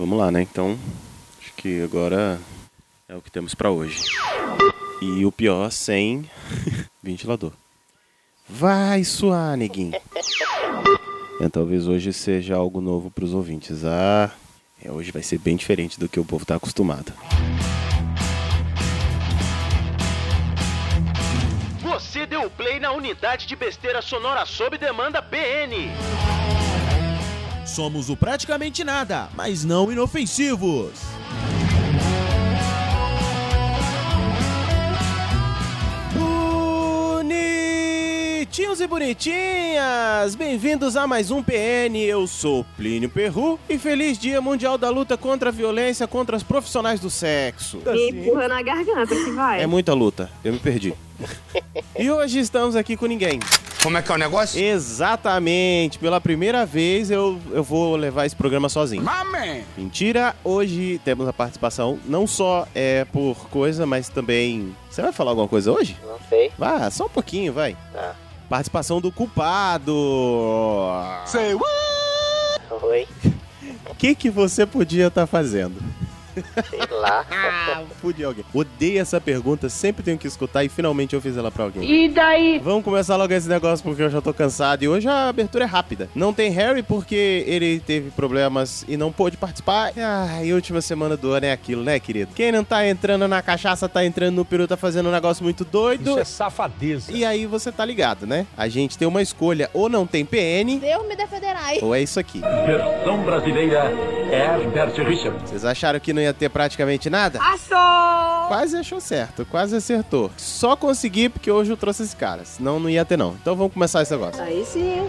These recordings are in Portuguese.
Vamos lá, né? Então, acho que agora é o que temos pra hoje. E o pior, sem ventilador. Vai suar, neguinho. É, talvez hoje seja algo novo pros ouvintes. Ah, é, hoje vai ser bem diferente do que o povo tá acostumado. Você deu play na unidade de besteira sonora sob demanda BN. Somos o praticamente nada, mas não inofensivos. Bonitinhos e bonitinhas, bem-vindos a mais um PN. Eu sou Plínio Perru e feliz Dia Mundial da Luta contra a Violência contra os Profissionais do Sexo. Me empurra na garganta que vai. É muita luta, eu me perdi. E hoje estamos aqui com ninguém. Como é que é o negócio? Exatamente, pela primeira vez eu, eu vou levar esse programa sozinho. Mame! Mentira, hoje temos a participação não só é por coisa, mas também. Você vai falar alguma coisa hoje? Não sei. Vá, só um pouquinho, vai. Tá. Participação do culpado. Say what? Oi. O que, que você podia estar fazendo? Sei lá. Podia alguém. Odeio essa pergunta, sempre tenho que escutar e finalmente eu fiz ela pra alguém. E daí? Vamos começar logo esse negócio porque eu já tô cansado. E hoje a abertura é rápida. Não tem Harry porque ele teve problemas e não pôde participar. Ah, e última semana do ano é aquilo, né, querido? Quem não tá entrando na cachaça, tá entrando no peru, tá fazendo um negócio muito doido. Isso é safadeza. E aí você tá ligado, né? A gente tem uma escolha, ou não tem PN, Deus me defenderai. ou é isso aqui. Versão brasileira Herbert Richards. Vocês acharam que não ia ter praticamente nada? Passou! Quase achou certo, quase acertou. Só consegui porque hoje eu trouxe esse cara, senão não ia ter não. Então vamos começar esse negócio. Aí sim.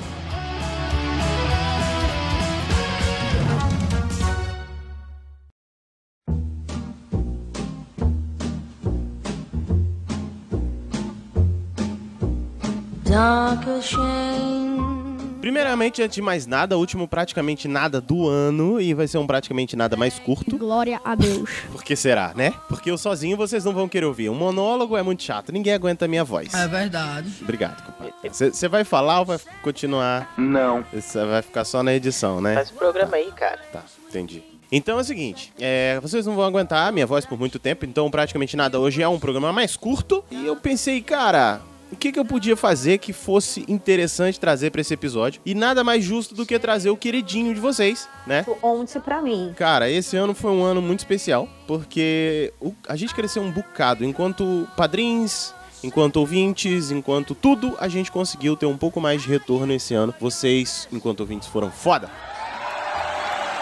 Primeiramente, antes de mais nada, último praticamente nada do ano e vai ser um praticamente nada mais curto. Glória a Deus. Por que será, né? Porque eu sozinho vocês não vão querer ouvir. Um monólogo é muito chato, ninguém aguenta a minha voz. É verdade. Obrigado, compadre. Você vai falar ou vai continuar? Não. Você vai ficar só na edição, né? Faz o programa aí, cara. Tá, entendi. Então é o seguinte, é, vocês não vão aguentar a minha voz por muito tempo, então praticamente nada hoje é um programa mais curto. E eu pensei, cara, o que, que eu podia fazer que fosse interessante trazer pra esse episódio? E nada mais justo do que trazer o queridinho de vocês, né? Onde pra mim? Cara, esse ano foi um ano muito especial, porque a gente cresceu um bocado. Enquanto padrinhos, enquanto ouvintes, enquanto tudo, a gente conseguiu ter um pouco mais de retorno esse ano. Vocês, enquanto ouvintes, foram foda.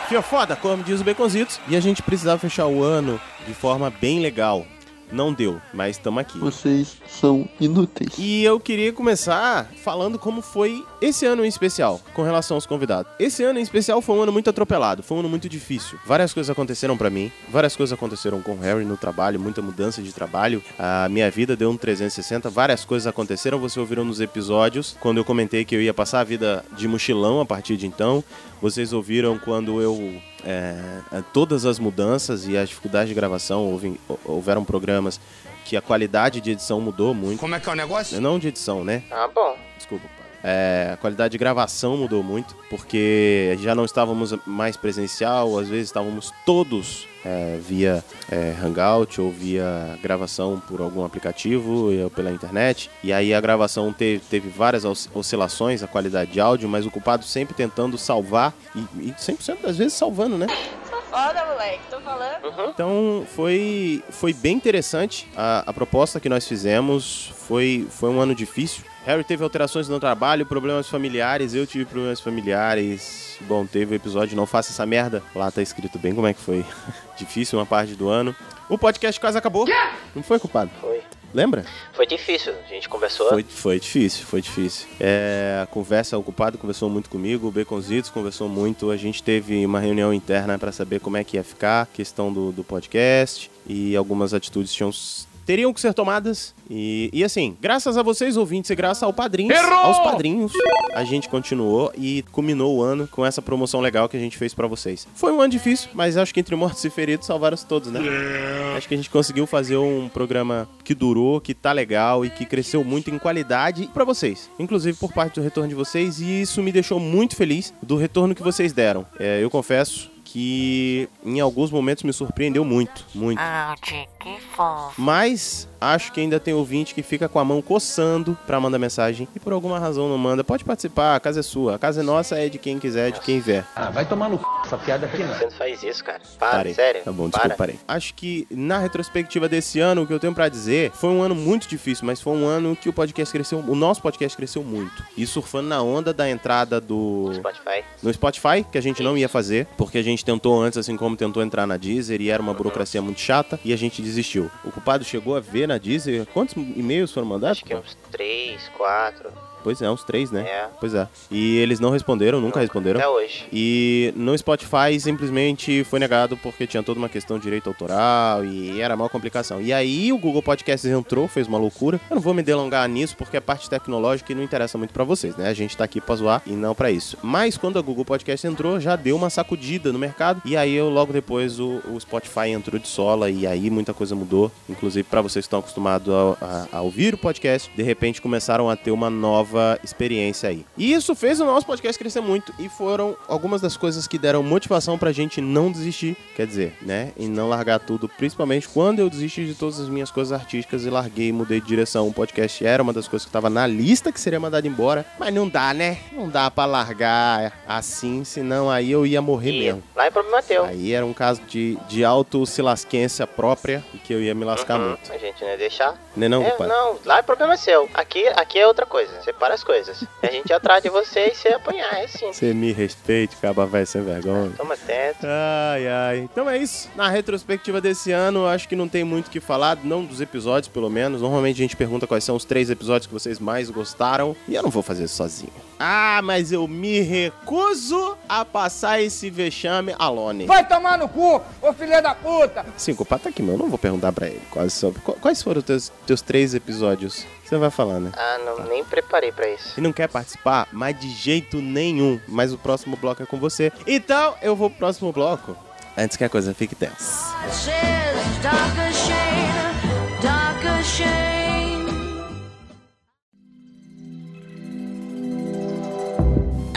Fio foda, como diz o Baconzitos. E a gente precisava fechar o ano de forma bem legal. Não deu, mas estamos aqui. Vocês são inúteis. E eu queria começar falando como foi esse ano em especial, com relação aos convidados. Esse ano em especial foi um ano muito atropelado, foi um ano muito difícil. Várias coisas aconteceram pra mim, várias coisas aconteceram com o Harry no trabalho, muita mudança de trabalho. A minha vida deu um 360, várias coisas aconteceram, vocês ouviram nos episódios, quando eu comentei que eu ia passar a vida de mochilão a partir de então. Vocês ouviram quando eu é, todas as mudanças e as dificuldades de gravação, houve, houveram programas que a qualidade de edição mudou muito. Como é que é o negócio? Não de edição, né? Ah, bom. Desculpa. É, a qualidade de gravação mudou muito, porque já não estávamos mais presencial, às vezes estávamos todos é, via é, Hangout ou via gravação por algum aplicativo ou pela internet. E aí a gravação teve, teve várias os- oscilações, a qualidade de áudio, mas o culpado sempre tentando salvar e, e 100% das vezes salvando, né? Foda, moleque, tô falando. Então foi, foi bem interessante a, a proposta que nós fizemos. Foi, foi um ano difícil. Harry teve alterações no trabalho, problemas familiares. Eu tive problemas familiares. Bom, teve o episódio Não Faça Essa Merda. Lá tá escrito bem como é que foi. difícil uma parte do ano. O podcast quase acabou. Não foi, culpado? Foi. Lembra? Foi difícil. A gente conversou. Foi, foi difícil, foi difícil. É, a conversa, o culpado conversou muito comigo, o Baconzitos conversou muito. A gente teve uma reunião interna para saber como é que ia ficar, questão do, do podcast e algumas atitudes tinham, teriam que ser tomadas. E, e assim, graças a vocês ouvintes e graças ao padrinhos, aos padrinhos, a gente continuou e culminou o ano com essa promoção legal que a gente fez para vocês. Foi um ano difícil, mas acho que entre mortos e feridos salvaram-se todos, né? Acho que a gente conseguiu fazer um programa que durou, que tá legal e que cresceu muito em qualidade para vocês. Inclusive por parte do retorno de vocês, e isso me deixou muito feliz do retorno que vocês deram. É, eu confesso que em alguns momentos me surpreendeu muito, muito. Ah, que fofo. Mas acho que ainda tem ouvinte que fica com a mão coçando pra mandar mensagem e por alguma razão não manda. Pode participar, a casa é sua. A casa é nossa, é de quem quiser, de quem vier. Ah, vai tomar no c... essa piada aqui não. Você não faz isso, cara. Para, Parei. sério. Tá bom, para. desculpa, parei. Acho que na retrospectiva desse ano, o que eu tenho pra dizer, foi um ano muito difícil, mas foi um ano que o podcast cresceu, o nosso podcast cresceu muito. E surfando na onda da entrada do Spotify. no Spotify, que a gente não ia fazer, porque a gente tentou antes, assim como tentou entrar na Deezer, e era uma burocracia muito chata, e a gente desistiu. O culpado chegou a ver na Deezer quantos e-mails foram mandados? Acho que uns três, quatro. Pois é, uns três, né? É. Pois é. E eles não responderam, nunca responderam. Até hoje. E no Spotify simplesmente foi negado porque tinha toda uma questão de direito autoral e era uma complicação. E aí o Google Podcasts entrou, fez uma loucura. Eu não vou me delongar nisso porque é parte tecnológica e não interessa muito pra vocês, né? A gente tá aqui pra zoar e não pra isso. Mas quando a Google Podcast entrou, já deu uma sacudida no mercado. E aí eu logo depois o, o Spotify entrou de sola e aí muita coisa mudou. Inclusive pra vocês que estão acostumados a, a- a ouvir o podcast, de repente começaram a ter uma nova experiência aí. E isso fez o nosso podcast crescer muito e foram algumas das coisas que deram motivação pra gente não desistir, quer dizer, né, e não largar tudo, principalmente quando eu desisti de todas as minhas coisas artísticas e larguei, mudei de direção. O podcast era uma das coisas que estava na lista que seria mandado embora, mas não dá, né? Não dá pra largar assim, senão aí eu ia morrer E mesmo. lá é problema teu. Aí era um caso de, de auto-silasquência própria e que eu ia me lascar Uhum, muito. A gente não ia deixar. Né não, É, compadre? não, lá é problema seu. Aqui, aqui é outra coisa. Separa as coisas. A gente atrás de você e você apanhar, é assim. Você me respeite, caba velho sem vergonha. Toma teto. Ai, ai. Então é isso. Na retrospectiva desse ano, acho que não tem muito o que falar, não dos episódios, pelo menos. Normalmente a gente pergunta quais são os três episódios que vocês mais gostaram. E eu não vou fazer isso sozinho. Ah, mas eu me recuso a passar esse vexame alone. Vai tomar no cu, ô filha da puta! Sim, o culpado tá aqui, mas eu não vou perguntar pra ele quais, são, qu- quais foram os teus, teus três episódios. Você vai falar, né? Ah, não, nem preparei pra isso. E não quer participar, mas de jeito nenhum. Mas o próximo bloco é com você. Então, eu vou pro próximo bloco. Antes que a coisa fique tensa.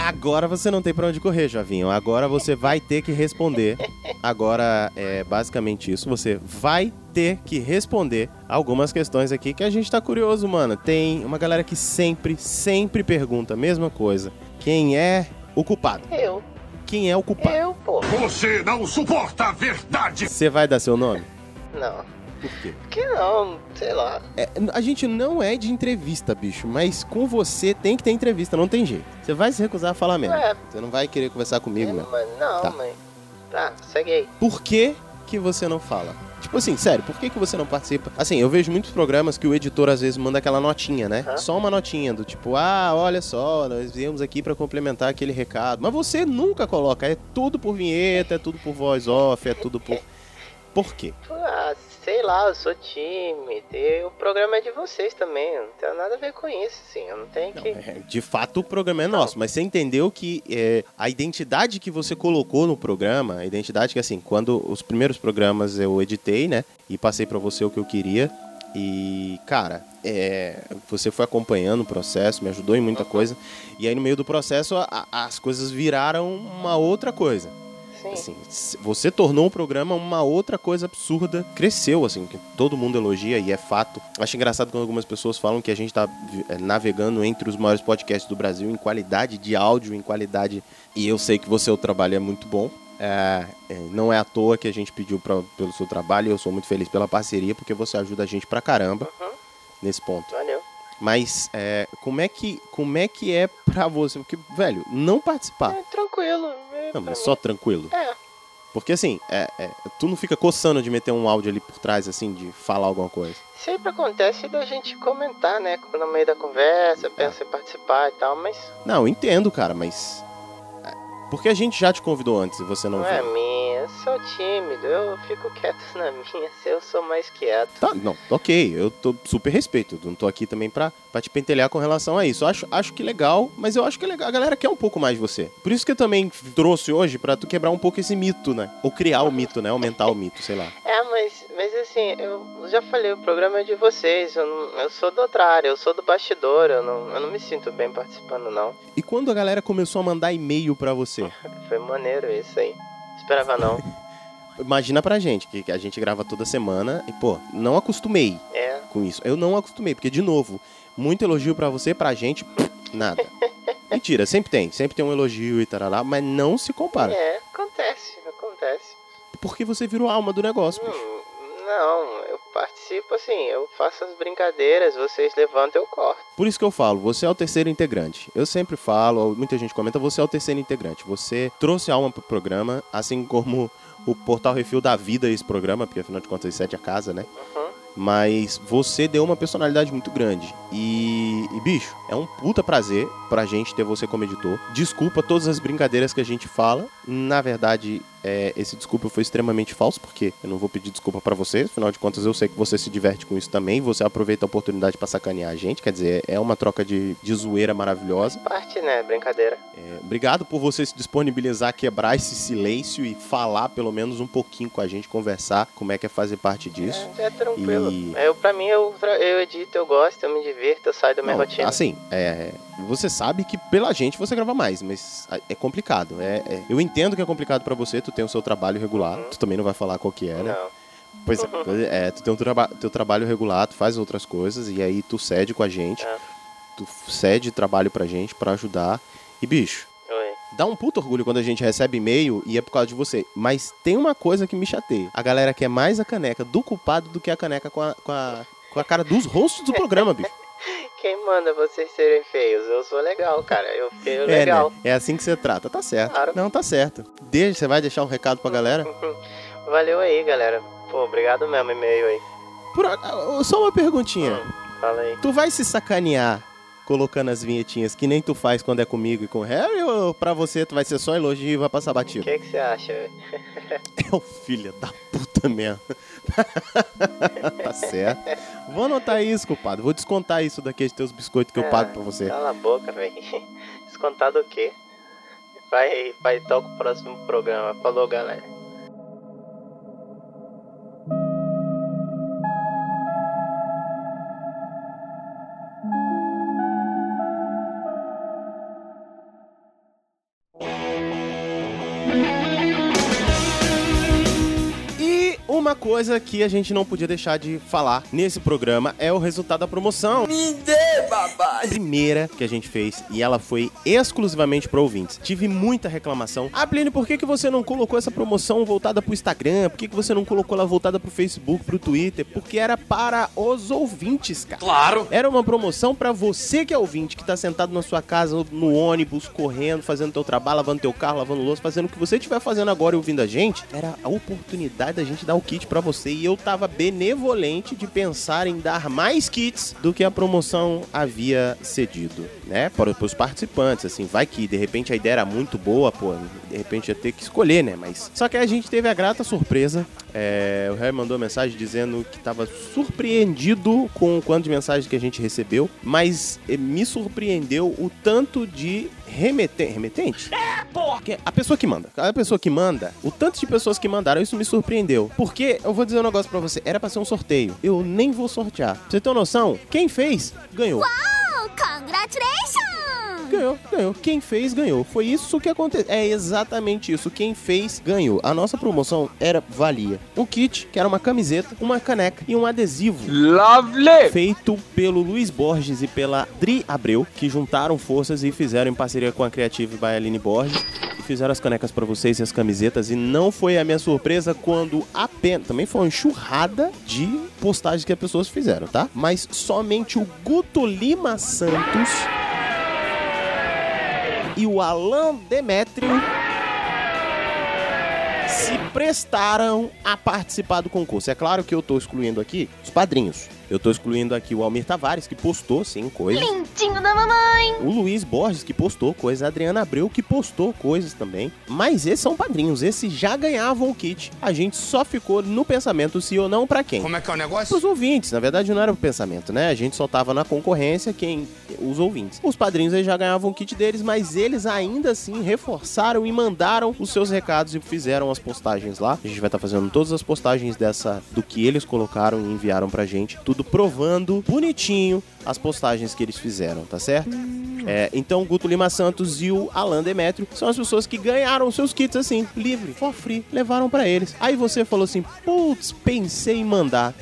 Agora você não tem pra onde correr, Jovinho. Agora você vai ter que responder. Agora é basicamente isso. Você vai ter que responder algumas questões aqui que a gente tá curioso, mano. Tem uma galera que sempre, sempre pergunta a mesma coisa. Quem é o culpado? Eu. Quem é o culpado? Eu, pô. Você não suporta a verdade! Você vai dar seu nome? Não. Por quê? Que não, sei lá. É, a gente não é de entrevista, bicho, mas com você tem que ter entrevista, não tem jeito. Você vai se recusar a falar mesmo. É. Você não vai querer conversar comigo, mesmo. mas não, Tá. mãe. Tá, segue aí. Por que que você não fala? Tipo assim, sério, por que que você não participa? Assim, eu vejo muitos programas que o editor às vezes manda aquela notinha, né? Só uma notinha do tipo, ah, olha só, nós viemos aqui pra complementar aquele recado. Mas você nunca coloca, é tudo por vinheta, é tudo por voz off, é tudo por... Por quê? Ah, sei lá, eu sou tímido. E o programa é de vocês também. Não tenho nada a ver com isso, assim. Eu não tenho que. É, De fato, o programa é nosso, mas você entendeu que é, a identidade que você colocou no programa, a identidade que, assim, quando os primeiros programas eu editei, né, e passei pra você o que eu queria, e, cara, é, você foi acompanhando o processo, me ajudou em muita coisa, e aí no meio do processo a- a- as coisas viraram uma outra coisa. Sim. Assim, você tornou o programa uma outra coisa absurda, cresceu, assim, que todo mundo elogia e é fato. Acho engraçado quando algumas pessoas falam que a gente tá eh, navegando entre os maiores podcasts do Brasil em qualidade de áudio, em qualidade. E eu sei que você, o trabalho é muito bom. É, é, não é à toa que a gente pediu pra, pelo seu trabalho e eu sou muito feliz pela parceria, porque você ajuda a gente pra caramba Uhum. nesse ponto. Valeu. Mas é, como, é que, como é que é pra você? Porque, velho, não participar. É, tranquilo. é, Não, mas mim. só tranquilo. É. Porque assim, é, é, tu não fica coçando de meter um áudio ali por trás, assim, de falar alguma coisa. Sempre acontece da gente comentar, né? No meio da conversa, pensa em participar e tal, mas Não, eu entendo, cara, mas. é, Porque a gente já te convidou antes e você não, não, veio. é minha. Eu sou tímido, eu fico quieto na minha, eu sou mais quieto. Tá, não, ok, eu tô super respeito. Não tô aqui também pra, pra te pentelhar com relação a isso. Eu acho, acho que legal, mas eu acho que é. A galera quer um pouco mais de você. Por isso que eu também trouxe hoje pra tu quebrar um pouco esse mito, né? Ou criar o mito, né? Aumentar o mito, sei lá. É, mas, mas assim, eu já falei, o programa é de vocês, eu, não, eu sou da outra área, eu sou do bastidor, eu não, eu não me sinto bem participando, não. E quando a galera começou a mandar e-mail pra você? Foi maneiro isso aí. Esperava não. Imagina pra gente, que a gente grava toda semana e, pô, não acostumei É. com isso. Eu não acostumei, porque, de novo, muito elogio pra você, pra gente, nada. Mentira, sempre tem. Sempre tem um elogio e tarará, mas não se compara. É, acontece, acontece. Porque você virou a alma do negócio, bicho. Hum, não, eu participo assim, eu faço as brincadeiras, vocês levantam, eu corto. Por isso que eu falo, você é o terceiro integrante. Eu sempre falo, muita gente comenta, você é o terceiro integrante. Você trouxe alma pro programa, assim como o Portal Refil da vida esse programa, porque afinal de contas isso é de a casa, né? Mas você deu uma personalidade muito grande. E, e, bicho, é um puta prazer pra gente ter você como editor. Desculpa todas as brincadeiras que a gente fala. Na verdade, é, esse desculpa foi extremamente falso, porque eu não vou pedir desculpa pra você. Afinal de contas, eu sei que você se diverte com isso também. Você aproveita a oportunidade pra sacanear a gente. Quer dizer, é uma troca de, de zoeira maravilhosa. Parte, né? Brincadeira. É, obrigado por você se disponibilizar a quebrar esse silêncio e falar pelo menos um pouquinho com a gente, conversar como é que é fazer parte disso. É, é tranquilo. E- Eu, pra mim, eu, eu edito, eu gosto, eu me divirto, eu saio da minha Não, rotina. Assim, é, você sabe que pela gente você grava mais, mas é complicado. É, é- eu entendo que é complicado pra você, tu tem o seu trabalho regular, tu também não vai falar qual que é, né? Não. Pois é, é, tu tem o traba teu trabalho regular, tu faz outras coisas e aí tu cede com a gente, É. tu cede trabalho pra gente pra ajudar. E bicho, Oi. dá um puto orgulho quando a gente recebe e-mail e é por causa de você. Mas tem uma coisa que me chateia. A galera quer mais a caneca do culpado do que a caneca com a, com a, com a cara dos rostos do programa, bicho. Quem manda vocês serem feios? Eu sou legal, cara. Eu fiquei É, legal. né? É assim que você trata. Tá certo. Claro. Não, tá certo. Deixa, você vai deixar um recado pra galera? Valeu aí, galera. Pô, obrigado mesmo, e-mail aí. Por, a- só uma perguntinha. Fala aí. Tu vai se sacanear colocando as vinhetinhas que nem tu faz quando é comigo e com o Harry ou pra você tu vai ser só elogio e vai passar O batido? que que você acha? É o filho da puta mesmo. tá certo. Vou anotar isso, culpado. Vou descontar isso daqueles teus biscoitos que eu pago pra você. Cala a boca, velho. Descontado o quê? Vai, vai toca o próximo programa. Falou, galera. Coisa que a gente não podia deixar de falar nesse programa é o resultado da promoção. Me dê, babá. primeira que a gente fez e ela foi exclusivamente para ouvintes. Tive muita reclamação. Ah, Plínio, por que, que você não colocou essa promoção voltada pro Instagram? Por que, que você não colocou ela voltada pro Facebook, pro Twitter? Porque era para os ouvintes, cara. Claro. Era uma promoção para você que é ouvinte, que tá sentado na sua casa, no ônibus, correndo, fazendo teu trabalho, lavando teu carro, lavando louça, fazendo o que você estiver fazendo agora e ouvindo a gente. Era a oportunidade da gente dar o kit para você e eu tava benevolente de pensar em dar mais kits do que a promoção havia cedido, né? Para os participantes, assim, vai que de repente a ideia era muito boa, pô, de repente ia ter que escolher, né? Mas só que a gente teve a grata surpresa. É, o Harry mandou mensagem dizendo que estava surpreendido com o quanto de mensagens que a gente recebeu, mas eh, me surpreendeu o tanto de remetente. Remetente? É, porra! A pessoa que manda. A pessoa que manda, o tanto de pessoas que mandaram, isso me surpreendeu. Porque, eu vou dizer um negócio pra você, era pra ser um sorteio. Eu nem vou sortear. Pra você ter uma noção, quem fez, ganhou. Uau! Congratulations! Ganhou, ganhou. Quem fez, ganhou. Foi isso que aconteceu. É exatamente isso. Quem fez, ganhou. A nossa promoção era valia um kit, que era uma camiseta, uma caneca e um adesivo. Lovely! Feito pelo Luiz Borges e pela Dri Abreu, que juntaram forças e fizeram em parceria com a Creative by Aline Borges. E fizeram as canecas pra vocês e as camisetas. E não foi a minha surpresa quando apenas. Também foi uma enxurrada de postagens que as pessoas fizeram, tá? Mas somente o Guto Lima Santos e o Alan Demétrio se prestaram a participar do concurso. É claro que eu tô excluindo aqui os padrinhos. Eu tô excluindo aqui o Almir Tavares, que postou, sim, coisas. Lindinho da mamãe! O Luiz Borges, que postou coisas. A Adriana Abreu, que postou coisas também. Mas esses são padrinhos. Esses já ganhavam o kit. A gente só ficou no pensamento se ou não pra quem. Como é que é o negócio? Pros ouvintes. Na verdade, não era o pensamento, né? A gente só tava na concorrência. Quem os ouvintes. Os padrinhos aí já ganhavam o kit deles, mas eles ainda assim reforçaram e mandaram os seus recados e fizeram as postagens lá. A gente vai estar fazendo todas as postagens dessa do que eles colocaram e enviaram pra gente, tudo provando bonitinho as postagens que eles fizeram, tá certo? É, então Guto Lima Santos e o Alan Demetrio são as pessoas que ganharam seus kits assim, livre, for free, levaram pra eles. Aí você falou assim: "Putz, pensei em mandar".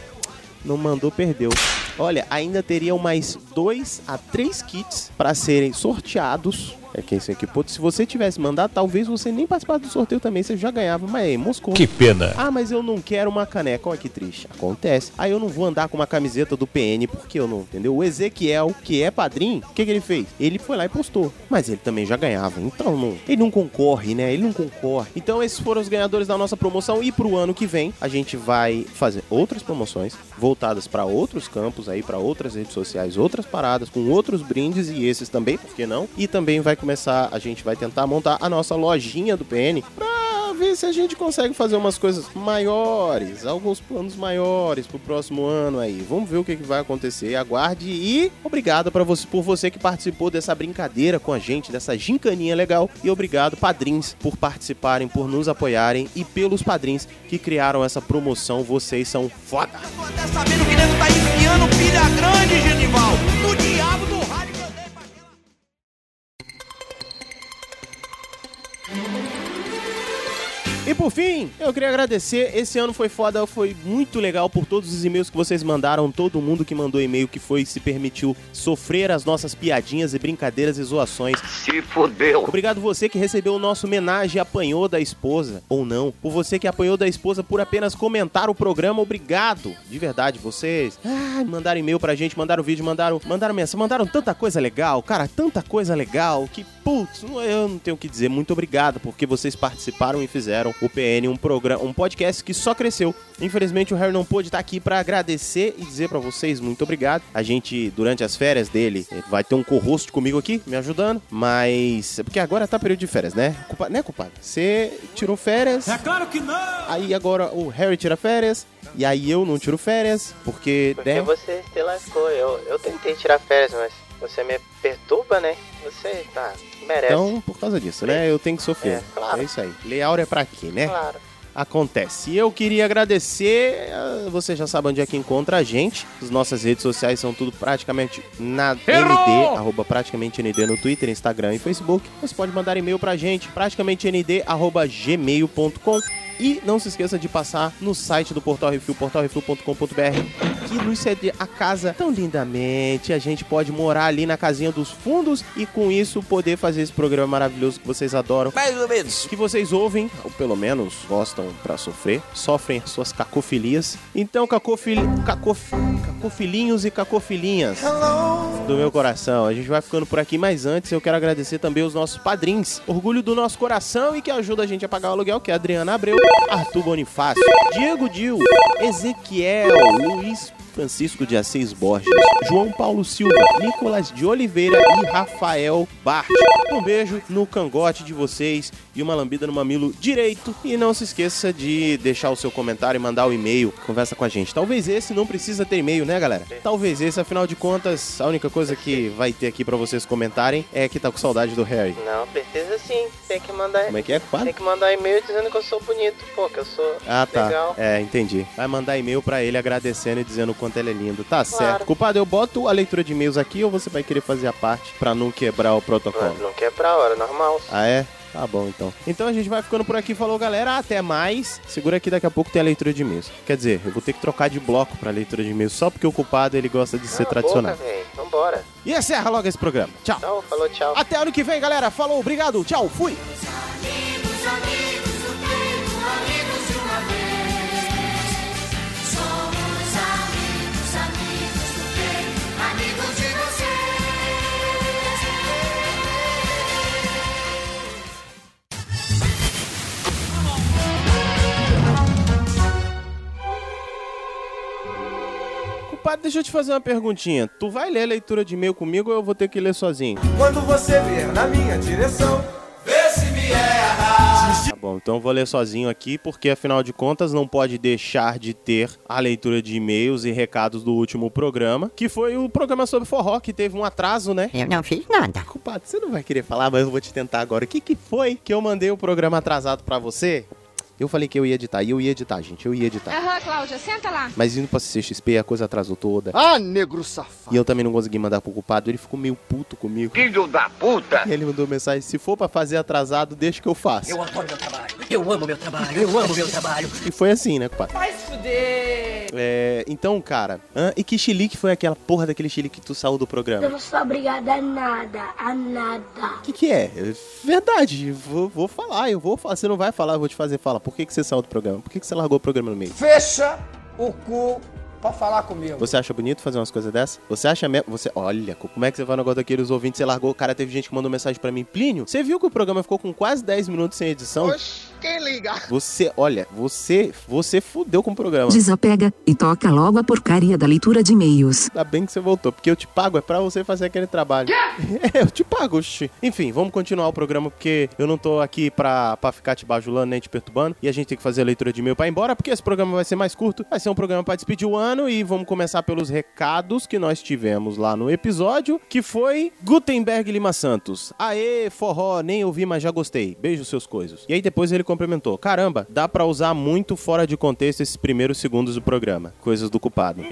Não mandou, perdeu. Olha, ainda teriam mais dois a três kits pra serem sorteados. É que esse aqui, putz, se você tivesse mandado, talvez você nem participasse do sorteio também, você já ganhava, mas aí, moscou. Que pena. Ah, mas eu não quero uma caneca. Olha que triste. Acontece. Aí eu não vou andar com uma camiseta do PN porque eu não, entendeu? O Ezequiel, que é padrinho, o que, que ele fez? Ele foi lá e postou. Mas ele também já ganhava. Então não, ele não concorre, né? Ele não concorre. Então esses foram os ganhadores da nossa promoção. E pro ano que vem, a gente vai fazer outras promoções voltadas para outros campos aí, para outras redes sociais, outras paradas, com outros brindes e esses também, por que não? E também vai começar, a gente vai tentar montar a nossa lojinha do PN pra ver se a gente consegue fazer umas coisas maiores, alguns planos maiores pro próximo ano aí. Vamos ver o que, que vai acontecer. Aguarde e obrigado para você por você que participou dessa brincadeira com a gente, dessa gincaninha legal e obrigado padrinhos por participarem, por nos apoiarem e pelos padrinhos que criaram essa promoção. Vocês são foda. Até sabendo que nego tá grande, Genival. Por fim, eu queria agradecer. Esse ano foi foda, foi muito legal por todos os e-mails que vocês mandaram, todo mundo que mandou e-mail que foi se permitiu sofrer as nossas piadinhas e brincadeiras e zoações. Se fodeu. Obrigado você que recebeu o nosso homenagem e apanhou da esposa, ou não. Por você que apanhou da esposa por apenas comentar o programa, obrigado. De verdade, vocês ah, mandaram e-mail pra gente, mandaram vídeo, mandaram, mandaram mensagem, mandaram tanta coisa legal, cara, tanta coisa legal que, putz, eu não tenho o que dizer. Muito obrigado, porque vocês participaram e fizeram o PN um programa, um podcast que só cresceu. Infelizmente o Harry não pôde estar aqui pra agradecer e dizer pra vocês muito obrigado. A gente, durante as férias dele, vai ter um co-host comigo aqui, me ajudando, mas é porque agora tá período de férias, né? Culpa, né, culpado? Você tirou férias. É claro que não! Aí agora o Harry tira férias. E aí eu não tiro férias, porque. Porque né? você se lascou. Eu, eu tentei tirar férias, mas você me perturba, né? Você, tá, merece. Então, por causa disso, né? Eu tenho que sofrer. É, claro. É isso aí. Lei Áurea é pra quê, né? Claro. Acontece. E eu queria agradecer. Você já sabe onde é que encontra a gente. As nossas redes sociais são tudo praticamente na ND, arroba praticamente ND no Twitter, Instagram e Facebook. Você pode mandar e-mail pra gente, praticamente ND, arroba gmail.com. E não se esqueça de passar no site do Portal Refil, portalrefil.com.br, que nos cede a casa tão lindamente. A gente pode morar ali na casinha dos fundos e com isso poder fazer esse programa maravilhoso que vocês adoram. Mais ou menos. Que vocês ouvem, ou pelo menos gostam pra sofrer, sofrem as suas cacofilias. Então, cacofil... cacof... cacofilinhos e cacofilinhas do meu coração. A gente vai ficando por aqui, mas antes eu quero agradecer também os nossos padrinhos. Orgulho do nosso coração e que ajuda a gente a pagar o aluguel, que é a Adriana Abreu, Arthur Bonifácio, Diego Dil, Ezequiel, Luiz Francisco de Assis Borges, João Paulo Silva, Nicolas de Oliveira e Rafael Bart. Um beijo no cangote de vocês e uma lambida no mamilo direito. E não se esqueça de deixar o seu comentário e mandar o e-mail. Conversa com a gente. Talvez esse não precisa ter e-mail, né, galera? Talvez esse, afinal de contas, a única coisa que vai ter aqui pra vocês comentarem é que tá com saudade do Harry. Não, precisa sim. Tem que mandar. Como é que é, quadro? Tem que mandar e-mail dizendo que eu sou bonito, pô, que eu sou Ah, tá. legal. É, entendi. Vai mandar e-mail pra ele agradecendo e dizendo quanto ele é lindo. Tá Claro. certo. Culpado, eu boto a leitura de e-mails aqui ou você vai querer fazer a parte pra não quebrar o protocolo? Não quebra a hora, normal. Ah, é? Tá bom, então. Então a gente vai ficando por aqui. Falou, galera. Até mais. Segura aqui, daqui a pouco tem a leitura de e-mails. Quer dizer, eu vou ter que trocar de bloco pra leitura de e-mails só porque o culpado ele gosta de ser Cala a tradicional. boca. Vambora. E encerra logo esse programa. Tchau. Tchau, falou tchau. Até ano que vem, galera. Falou, obrigado. Tchau, fui. Culpado, deixa eu te fazer uma perguntinha. Tu vai ler a leitura de e-mail comigo ou eu vou ter que ler sozinho? Quando você vier na minha direção, vê se me erra. bom, então eu vou ler sozinho aqui, porque afinal de contas não pode deixar de ter a leitura de e-mails e recados do último programa, que foi o programa sobre forró, que teve um atraso, né? Eu não fiz nada. Culpado, você não vai querer falar, mas eu vou te tentar agora. O que, que foi que eu mandei o programa atrasado pra você? Eu falei que eu ia editar, e eu ia editar, gente, eu ia editar. Aham, Cláudia, senta lá. Mas indo pra CXP, a coisa atrasou toda. Ah, negro safado. E eu também não consegui mandar pro culpado, ele ficou meio puto comigo. Filho da puta! Ele mandou mensagem, se for pra fazer atrasado, deixa que eu faço. Eu adoro meu trabalho. Eu amo meu trabalho. Eu amo meu trabalho. E foi assim, né, culpado? Vai se fuder. É, então, cara, e que chilique foi aquela porra daquele chilique que tu saiu do programa? Eu não sou obrigada a nada, a nada. O que, que é? É Verdade, vou, vou falar, eu vou falar. Você não vai falar, eu vou te fazer falar. Por que, que você saiu do programa? Por que, que você largou o programa no meio? Fecha o cu pra falar comigo. Você acha bonito fazer umas coisas dessas? Você acha mesmo? Você, olha, como é que você vai no negócio daqueles ouvintes? Você largou, cara, teve gente que mandou mensagem pra mim, Plínio. Você viu que o programa ficou com quase 10 minutos sem edição? Oxi, quem liga? Você, olha, você, você fudeu com o programa. Desapega e toca logo a porcaria da leitura de e-mails. Ainda bem que você voltou, porque eu te pago, é pra você fazer aquele trabalho. É, eu te pago, oxi. Enfim, vamos continuar o programa, porque eu não tô aqui pra, pra ficar te bajulando nem te perturbando. E a gente tem que fazer a leitura de e-mail pra ir embora, porque esse programa vai ser mais curto. Vai ser um programa pra despedir o ano e vamos começar pelos recados que nós tivemos lá no episódio, que foi Gutenberg Lima Santos. Aê, forró, nem ouvi, mas já gostei. Beijo seus coisas. E aí depois ele complementou: Caramba, dá pra usar muito fora de contexto esses primeiros segundos do programa. Coisas do culpado.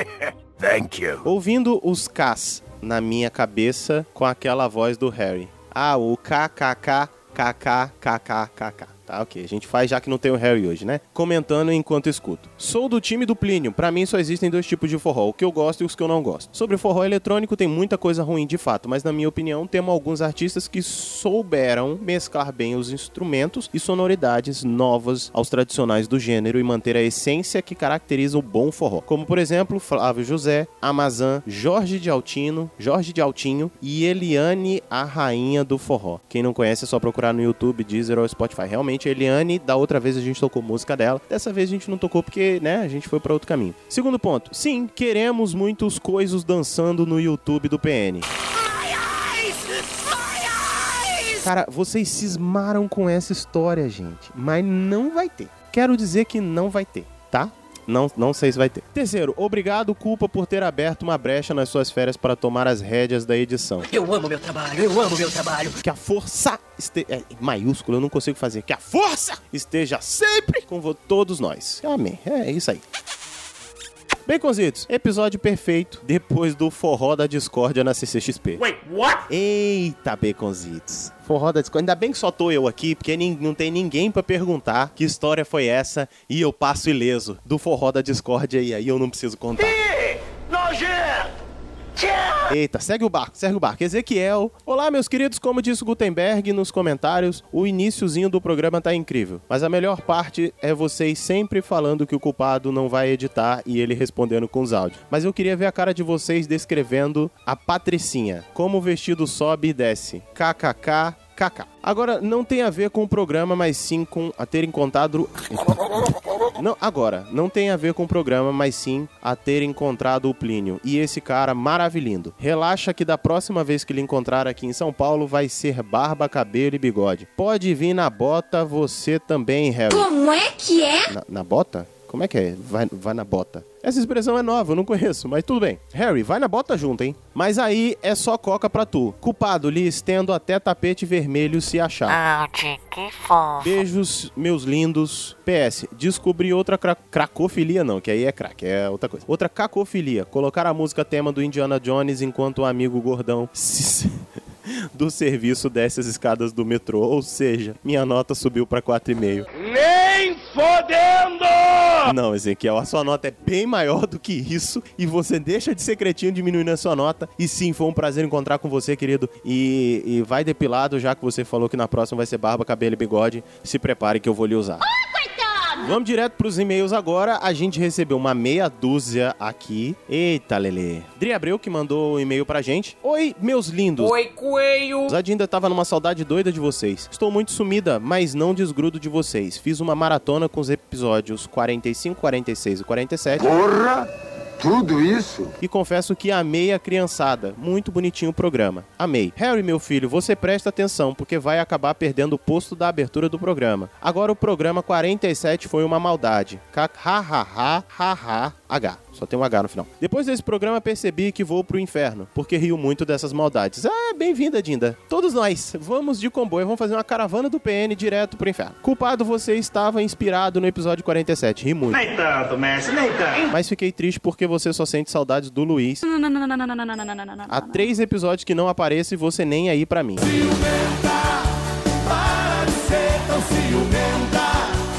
Thank you. Ouvindo os Ks na minha cabeça com aquela voz do Harry. Ah, o KKK, KK, KK, KK. Tá, ok. A gente faz já que não tem o Harry hoje, né? Comentando enquanto escuto. Sou do time do Plínio. Pra mim só existem dois tipos de forró, o que eu gosto e os que eu não gosto. Sobre forró eletrônico tem muita coisa ruim de fato, mas na minha opinião temos alguns artistas que souberam mesclar bem os instrumentos e sonoridades novas aos tradicionais do gênero e manter a essência que caracteriza o bom forró. Como por exemplo, Flávio José, Amazan, Jorge de Altino, Jorge de Altinho e Eliane, a rainha do forró. Quem não conhece é só procurar no YouTube, Deezer ou Spotify. Realmente a Eliane, da outra vez a gente tocou música dela. Dessa vez a gente não tocou porque, né, a gente foi pra outro caminho. Segundo ponto. Sim, queremos muitos coisos dançando no YouTube do PN. Cara, vocês cismaram com essa história, gente. Mas não vai ter. Quero dizer que não vai ter, tá? Não, não sei se vai ter. Terceiro, obrigado, culpa, por ter aberto uma brecha nas suas férias para tomar as rédeas da edição. Eu amo meu trabalho. Eu amo meu trabalho. Que a força esteja. É, maiúsculo, eu não consigo fazer. Que a força esteja sempre com todos nós. Amém. É isso aí. Baconzitos, episódio perfeito depois do forró da discórdia na CCXP. Wait, what? Eita, Baconzitos. Forró da discórdia. Ainda bem que só tô eu aqui, porque não tem ninguém pra perguntar que história foi essa e eu passo ileso do forró da discórdia e aí eu não preciso contar. Eita, segue o barco, segue o barco. Ezequiel. Olá, meus queridos, como disse Gutenberg nos comentários, o iniciozinho do programa tá incrível. Mas a melhor parte é vocês sempre falando que o culpado não vai editar e ele respondendo com os áudios. Mas eu queria ver a cara de vocês descrevendo a Patricinha. Como o vestido sobe e desce. KKK. KK. Agora, não tem a ver com o programa, mas sim com a ter encontrado. Não, agora, não tem a ver com o programa, mas sim a ter encontrado o Plínio. E esse cara maravilhindo. Relaxa que da próxima vez que ele encontrar aqui em São Paulo vai ser barba, cabelo e bigode. Pode vir na bota você também, Harry. Como é que é? Na, na bota? Como é que é? Vai, vai na bota. Essa expressão é nova, eu não conheço, mas tudo bem. Harry, vai na bota junto, hein? Mas aí é só coca pra tu. Culpado, lhe estendo até tapete vermelho se achar. Audi, que fofo. Beijos, meus lindos. PS, descobri outra cra cracofilia, não, que aí é crack, é outra coisa. Outra cacofilia. Colocar a música tema do Indiana Jones enquanto o amigo gordão se- do serviço desce as escadas do metrô. Ou seja, minha nota subiu pra 4,5. Nem fodendo! Não, Ezequiel, a sua nota é bem maior do que isso e você deixa de ser cretinho diminuindo a sua nota. E sim, foi um prazer encontrar com você, querido. E, e vai depilado, já que você falou que na próxima vai ser barba, cabelo e bigode. Se prepare que eu vou lhe usar. Vamos direto pros e-mails agora. A gente recebeu uma meia dúzia aqui. Eita, Lele. Dri Abreu que mandou o e-mail pra gente. Oi, meus lindos. Oi, coelho. Zad ainda tava numa saudade doida de vocês. Estou muito sumida, mas não desgrudo de vocês. Fiz uma maratona com os episódios 45, 46 e 47. Porra! Tudo isso? E confesso que amei a criançada. Muito bonitinho o programa. Amei. Harry, meu filho, você presta atenção, porque vai acabar perdendo o posto da abertura do programa. Agora o programa 47 foi uma maldade. Hahaha, haha, H. Só tem um H no final. Depois desse programa percebi que vou pro inferno, porque rio muito dessas maldades. Ah, bem-vinda, Dinda. Todos nós, vamos de comboio, vamos fazer uma caravana do PN direto pro inferno. Culpado, você estava inspirado no episódio 47. Ri muito. Nem tanto, Messi, nem tanto. Mas fiquei triste porque você só sente saudades do Luiz. Há três episódios que não aparece e você nem aí para mim.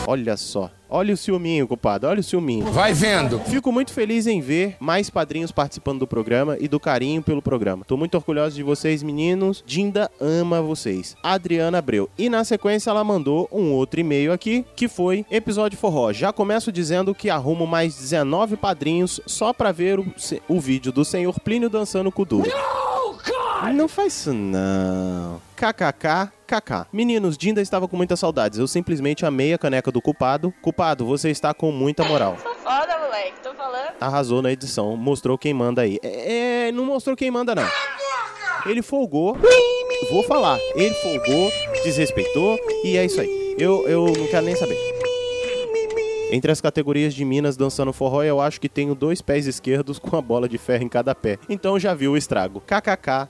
Olha só. Olha o ciúminho, culpado. Olha o ciúminho. Vai vendo. Fico muito feliz em ver mais padrinhos participando do programa e do carinho pelo programa. Tô muito orgulhoso de vocês, meninos. Dinda ama vocês. Adriana Abreu. E na sequência ela mandou um outro e-mail aqui, que foi episódio forró. Já começo dizendo que arrumo mais 19 padrinhos só pra ver o, o vídeo do senhor Plínio dançando com o Duro. Não faz isso não. KKK, KK. Meninos, Dinda estava com muitas saudades. Eu simplesmente amei a caneca do culpado. Culpado, você está com muita moral. Foda, moleque, tô falando. Arrasou na edição, mostrou quem manda aí. É, não mostrou quem manda não. Ele folgou. Vou falar. Ele folgou, desrespeitou e é isso aí. Eu, eu não quero nem saber. Entre as categorias de Minas dançando forró, eu acho que tenho dois pés esquerdos com a bola de ferro em cada pé. Então já viu o estrago. KKK.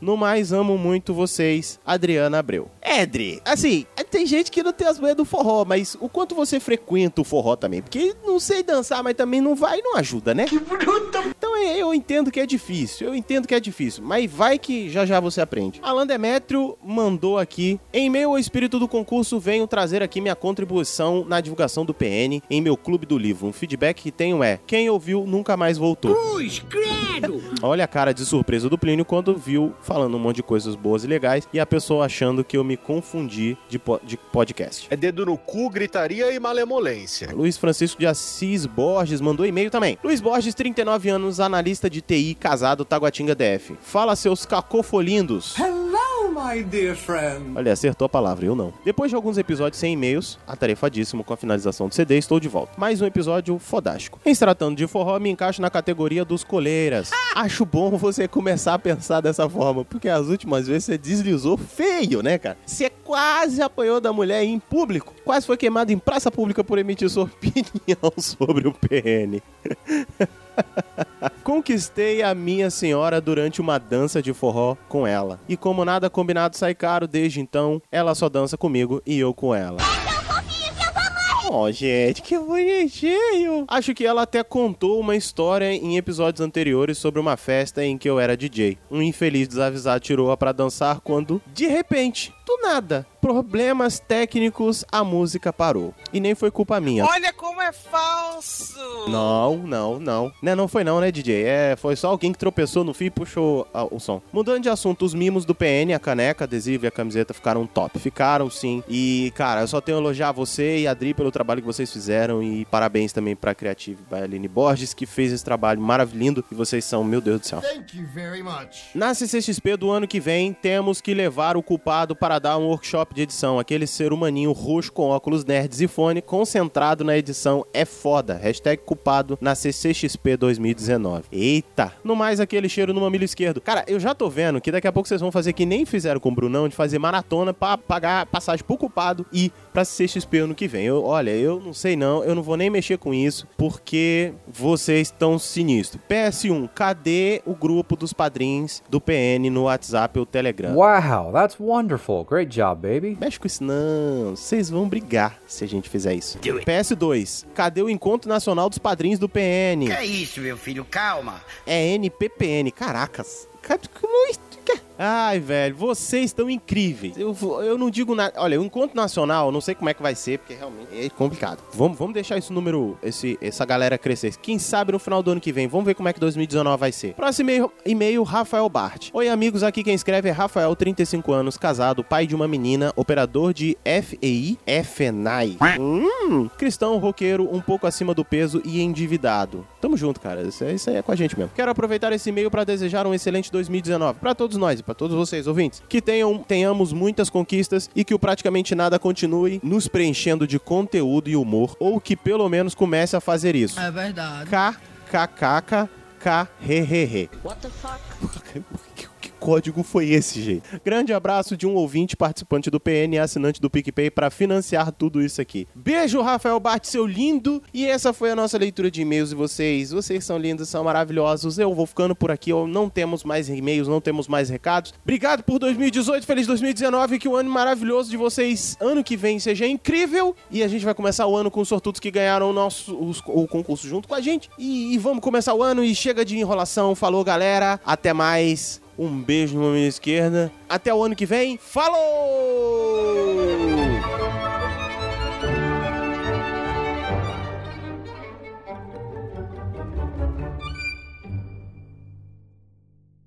No mais, amo muito vocês, Adriana Abreu. Edri, assim, tem gente que não tem as manhas do forró, mas o quanto você frequenta o forró também? Porque não sei dançar, mas também não vai e não ajuda, né? Que bruto! Então é, eu entendo que é difícil, eu entendo que é difícil, mas vai que já já você aprende. Alan Demetrio mandou aqui, em meio ao espírito do concurso, venho trazer aqui minha contribuição na divulgação do PN em meu clube do livro. Um feedback que tenho é, quem ouviu nunca mais voltou. Cruz, credo! Olha a cara de surpresa do Plínio quando viu falando um monte de coisas boas e legais e a pessoa achando que eu me confundi de, po de podcast. É dedo no cu, gritaria e malemolência. Luiz Francisco de Assis Borges mandou e-mail também. Luiz Borges, 39 anos, analista de TI, casado, Taguatinga DF. Fala seus cacofolindos. Hello, my dear friend. Olha, acertou a palavra, eu não. Depois de alguns episódios sem e-mails, atarefadíssimo com a finalização do CD, estou de volta. Mais um episódio fodástico. Em se tratando de forró, me encaixo na categoria dos coleiras. Acho bom você começar a pensar dessa forma, porque as últimas vezes você deslizou feio, né, cara? Você quase apanhou da mulher em público, quase foi queimado em praça pública por emitir sua opinião sobre o PN. Conquistei a minha senhora durante uma dança de forró com ela. E como nada combinado sai caro, desde então, ela só dança comigo e eu com ela. Oh, gente, que bonitinho. Acho que ela até contou uma história em episódios anteriores sobre uma festa em que eu era DJ. Um infeliz desavisado tirou-a pra dançar quando, de repente, do nada, problemas técnicos, a música parou. E nem foi culpa minha. Olha como é falso! Não, não, não. Né, não foi não, né, DJ? É, foi só alguém que tropeçou no fio e puxou ah, o som. Mudando de assunto, os mimos do PN, a caneca, adesivo e a camiseta ficaram top. Ficaram, sim. E, cara, eu só tenho a elogiar você e a Adri pelo trabalho que vocês fizeram e parabéns também pra Creative by Aline Borges, que fez esse trabalho maravilhoso e vocês são, meu Deus do céu. Thank you very much. Na CCXP do ano que vem, temos que levar o culpado para dar um workshop de edição. Aquele ser humaninho roxo com óculos nerds e fone, concentrado na edição é foda. Hashtag culpado na CCXP 2019. Eita! No mais, aquele cheiro no mamilo esquerdo. Cara, eu já tô vendo que daqui a pouco vocês vão fazer que nem fizeram com o Brunão, de fazer maratona pra pagar passagem pro culpado e pra CCXP ano que vem. Eu, olha, eu não sei não, eu não vou nem mexer com isso, porque vocês estão sinistros. PS1, cadê o grupo dos padrinhos do PN no WhatsApp ou Telegram? Wow, that's wonderful. Great job, baby. Mexe com isso não, vocês vão brigar se a gente fizer isso. PS2, cadê o Encontro Nacional dos Padrinhos do PN? Que é isso, meu filho? Calma. É NPPN, caracas. Isso? Ai, velho, vocês estão incríveis. Eu, eu não digo nada. Olha, o encontro nacional, não sei como é que vai ser, porque realmente é complicado. Vamos, vamos deixar esse número, esse, essa galera crescer. Quem sabe no final do ano que vem. Vamos ver como é que 2019 vai ser. Próximo e-mail, e-mail Rafael Bart. Oi, amigos, aqui quem escreve é Rafael, 35 anos, casado, pai de uma menina, operador de FEI, FENAI. Hum, cristão, roqueiro, um pouco acima do peso e endividado. Tamo junto, cara. Isso, é- isso aí é com a gente mesmo. Quero aproveitar esse e-mail para desejar um excelente 2019 para todos nós e para todos vocês, ouvintes. Que tenham, tenhamos muitas conquistas e que o praticamente nada continue nos preenchendo de conteúdo e humor, ou que pelo menos comece a fazer isso. É verdade código foi esse, gente? Grande abraço de um ouvinte participante do PN, assinante do PicPay, para financiar tudo isso aqui. Beijo, Rafael Bart, seu lindo! E essa foi a nossa leitura de e-mails de vocês. Vocês são lindos, são maravilhosos. Eu vou ficando por aqui, não temos mais e-mails, não temos mais recados. Obrigado por 2018, feliz 2019, que o um ano maravilhoso de vocês, ano que vem, seja incrível. E a gente vai começar o ano com os sortudos que ganharam o nosso os, o concurso junto com a gente. E, e vamos começar o ano e chega de enrolação. Falou, galera. Até mais. Um beijo no meu esquerda. Até o ano que vem. Falou!